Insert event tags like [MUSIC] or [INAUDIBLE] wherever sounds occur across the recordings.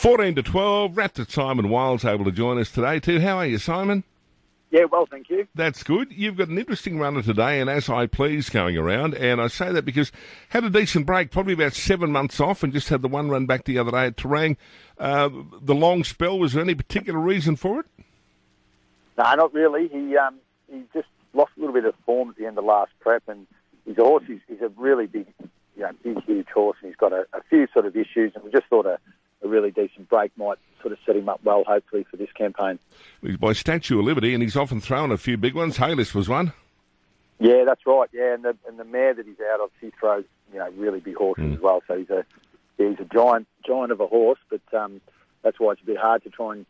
14 to 12, wrapped at Symon Wilde able to join us today too. How are you, Simon? Yeah, well, thank you. That's good. You've got an interesting runner today, and as I please going around. And I say that because had a decent break, probably about seven months off, and just had the one run back the other day at Terang. Uh, the long spell, was there any particular reason for it? No, not really. He um, he just lost a little bit of form at the end of last prep, and his horse. He's a really big, you know, big, huge horse, and he's got a, a few sort of issues. And we just thought a really decent break might sort of set him up well, hopefully, for this campaign. He's by Statue of Liberty, and he's often thrown a few big ones. Hay List was one. Yeah, that's right. Yeah, and the and the mare that he's out of, she throws you know really big horses Mm. as well. So he's a he's a giant giant of a horse, but um, that's why it's a bit hard to try and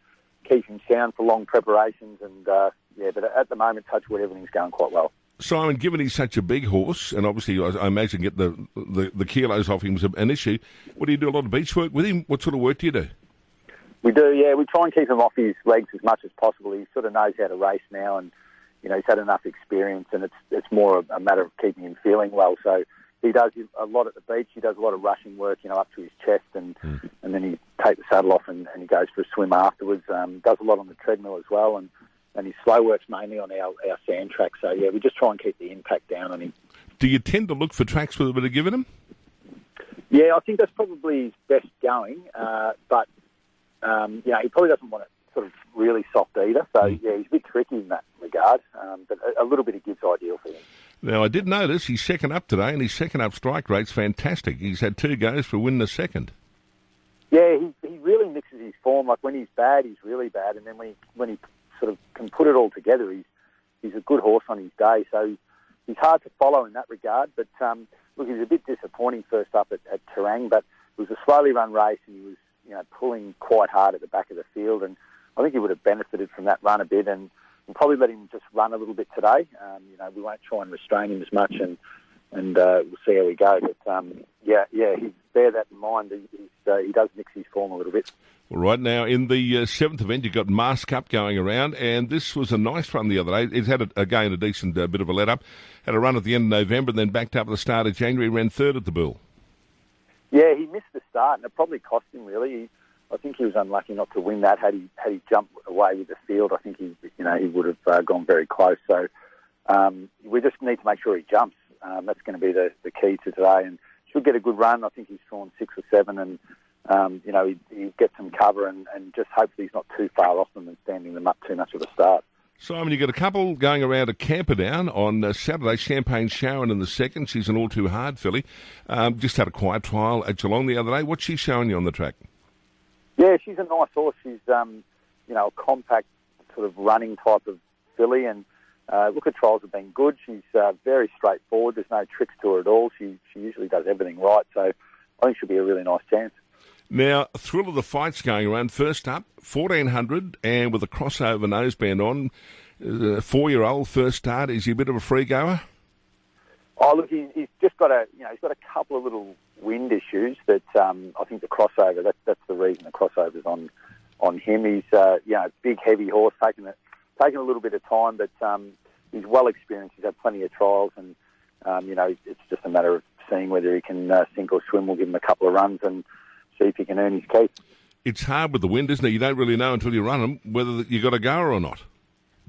keep him sound for long preparations. And uh, yeah, but at the moment, touch wood, everything's going quite well. Simon, given he's such a big horse, and obviously I, I imagine get the, the the kilos off him is an issue. What do you do? A lot of beach work with him. What sort of work do you do? We do, yeah. We try and keep him off his legs as much as possible. He sort of knows how to race now, and you know he's had enough experience, and it's it's more a, matter of keeping him feeling well. So he does a lot at the beach. He does a lot of rushing work, you know, up to his chest, and and then he takes the saddle off and, and he goes for a swim afterwards. Um, does a lot on the treadmill as well, and and his slow works mainly on our, our sand track. So yeah, we just try and keep the impact down on him. Do you tend to look for tracks with a bit of giving him? Yeah, I think that's probably his best going, uh, but um, you know, he probably doesn't want it sort of really soft either. So yeah, he's a bit tricky in that regard, um, but a, a little bit of give's ideal for him. Now I did notice he's second up today, and his second up strike rate's fantastic. He's had two goes for winning the second. Yeah, he, he really mixes his form. Like when he's bad, he's really bad, and then when he when he sort of can put it all together, he's he's a good horse on his day. So he's hard to follow in that regard. But um, look, he was a bit disappointing first up at, at Terang, but it was a slowly run race, and he was you know pulling quite hard at the back of the field, and I think he would have benefited from that run a bit, and we'll probably let him just run a little bit today. Um, you know, we won't try and restrain him as much, and and uh, we'll see how we go. But um, yeah, yeah, he bear that in mind. He's, uh, he does mix his form a little bit. Well, right now in the uh, seventh event, you've got Mars Cup going around, and this was a nice run the other day. It had a, again a decent uh, bit of a let up. Had a run at the end of November, and then backed up at the start of January. Ran third at the Bool. Yeah, he missed the start, and it probably cost him. Really, he, I think he was unlucky not to win that. Had he had he jumped away with the field, I think he you know he would have uh, gone very close. So um, we just need to make sure he jumps. Um, that's going to be the, the key to today, and should get a good run. I think he's drawn six or seven, and um, you know he, he gets some cover, and, and just hopefully he's not too far off them and standing them up too much at the start. Simon, you've got a couple going around at Camperdown on uh, Saturday. Champagne Sharon in the second. She's an All Too Hard filly. Um, just had a quiet trial at Geelong the other day. What's she showing you on the track? Yeah, she's a nice horse. She's um, you know a compact sort of running type of filly, and uh, look, her trials have been good. She's uh, very straightforward. There's no tricks to her at all. She she usually does everything right. So I think she'll be a really nice chance. Now, thrill of the fights going around. First up, 1400, and with a crossover noseband on. Uh, four-year-old first start. Is he a bit of a free goer? Oh, look, he, he's just got a you know he's got a couple of little wind issues that um, I think the crossover that, that's the reason the crossover's on on him. He's uh, you know big heavy horse taking it taking a little bit of time, but um, he's well experienced. He's had plenty of trials, and um, you know it's just a matter of seeing whether he can uh, sink or swim. We'll give him a couple of runs and see if he can earn his keep. It's hard with the wind, isn't it? You don't really know until you run them whether you've got a goer or not.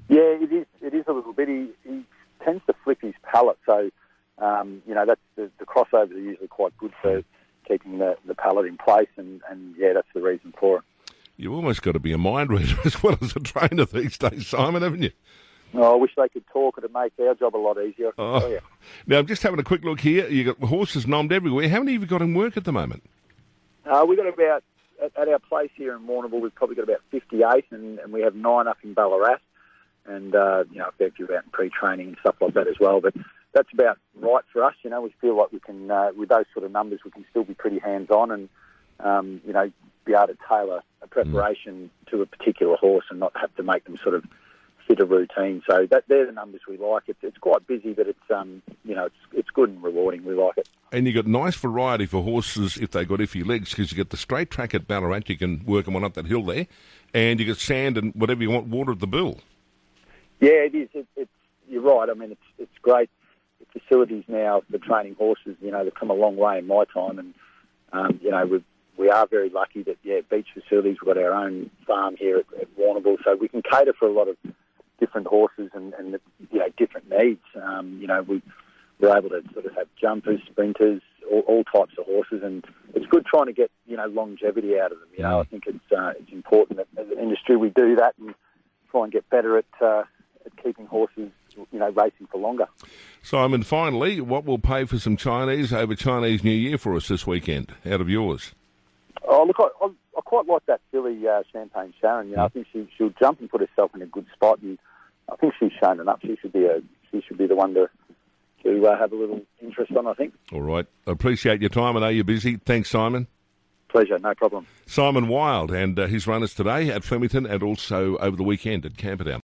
Yeah, it is. It is a little bit. He, he tends to flip his palate, so um, you know that's the, the crossovers are usually quite good for keeping the, the palate in place, and, and yeah, that's the reason for it. You've almost got to be a mind reader [LAUGHS] as well as a trainer these days, Simon, haven't you? Oh, I wish they could talk. It'd make our job a lot easier. Oh. Now, I'm just having a quick look here. You've got horses nommed everywhere. How many have you got in work at the moment? Uh, we've got about, at, at our place here in Warrnambool, we've probably got about 58, and, and we have nine up in Ballarat, and, uh, you know, a fair few out in pre-training and stuff like that as well. But that's about right for us. You know, we feel like we can, uh, with those sort of numbers, we can still be pretty hands-on and, um, you know, be able to tailor a preparation to a particular horse and not have to make them sort of fit a routine. So that they're the numbers we like. It's, it's quite busy, but it's um, you know it's it's good and rewarding. We like it. And you got nice variety for horses if they got iffy legs because you get the straight track at Ballarat. You can work them on up that hill there, and you get sand and whatever you want, water at the Bill. Yeah, it is. It, it's you're right. I mean, it's it's great. The facilities now for training horses, you know, they've come a long way in my time, and um, you know, we've we are very lucky that yeah, beach facilities. We've got our own farm here at, at Warrnambool, so we can cater for a lot of different horses and, and you know different needs. Um, you know, we we're able to sort of have jumpers, sprinters, all, all, types of horses, and it's good trying to get you know longevity out of them. You know, I think it's uh, it's important that as an industry we do that and try and get better at, uh, at keeping horses you know racing for longer. Simon, finally, what will pay for some Chinese over Chinese New Year for us this weekend? Out of yours. Oh, look, I, I, I quite like that filly, uh, Champagne Sharon. You know, I think she, she'll jump and put herself in a good spot, and I think she's shown enough. She should be a she should be the one to to uh, have a little interest on. I think. All right, appreciate your time. I know you're busy. Thanks, Simon. Pleasure, no problem. Symon Wilde and uh, his runners today at Flemington and also over the weekend at Camperdown.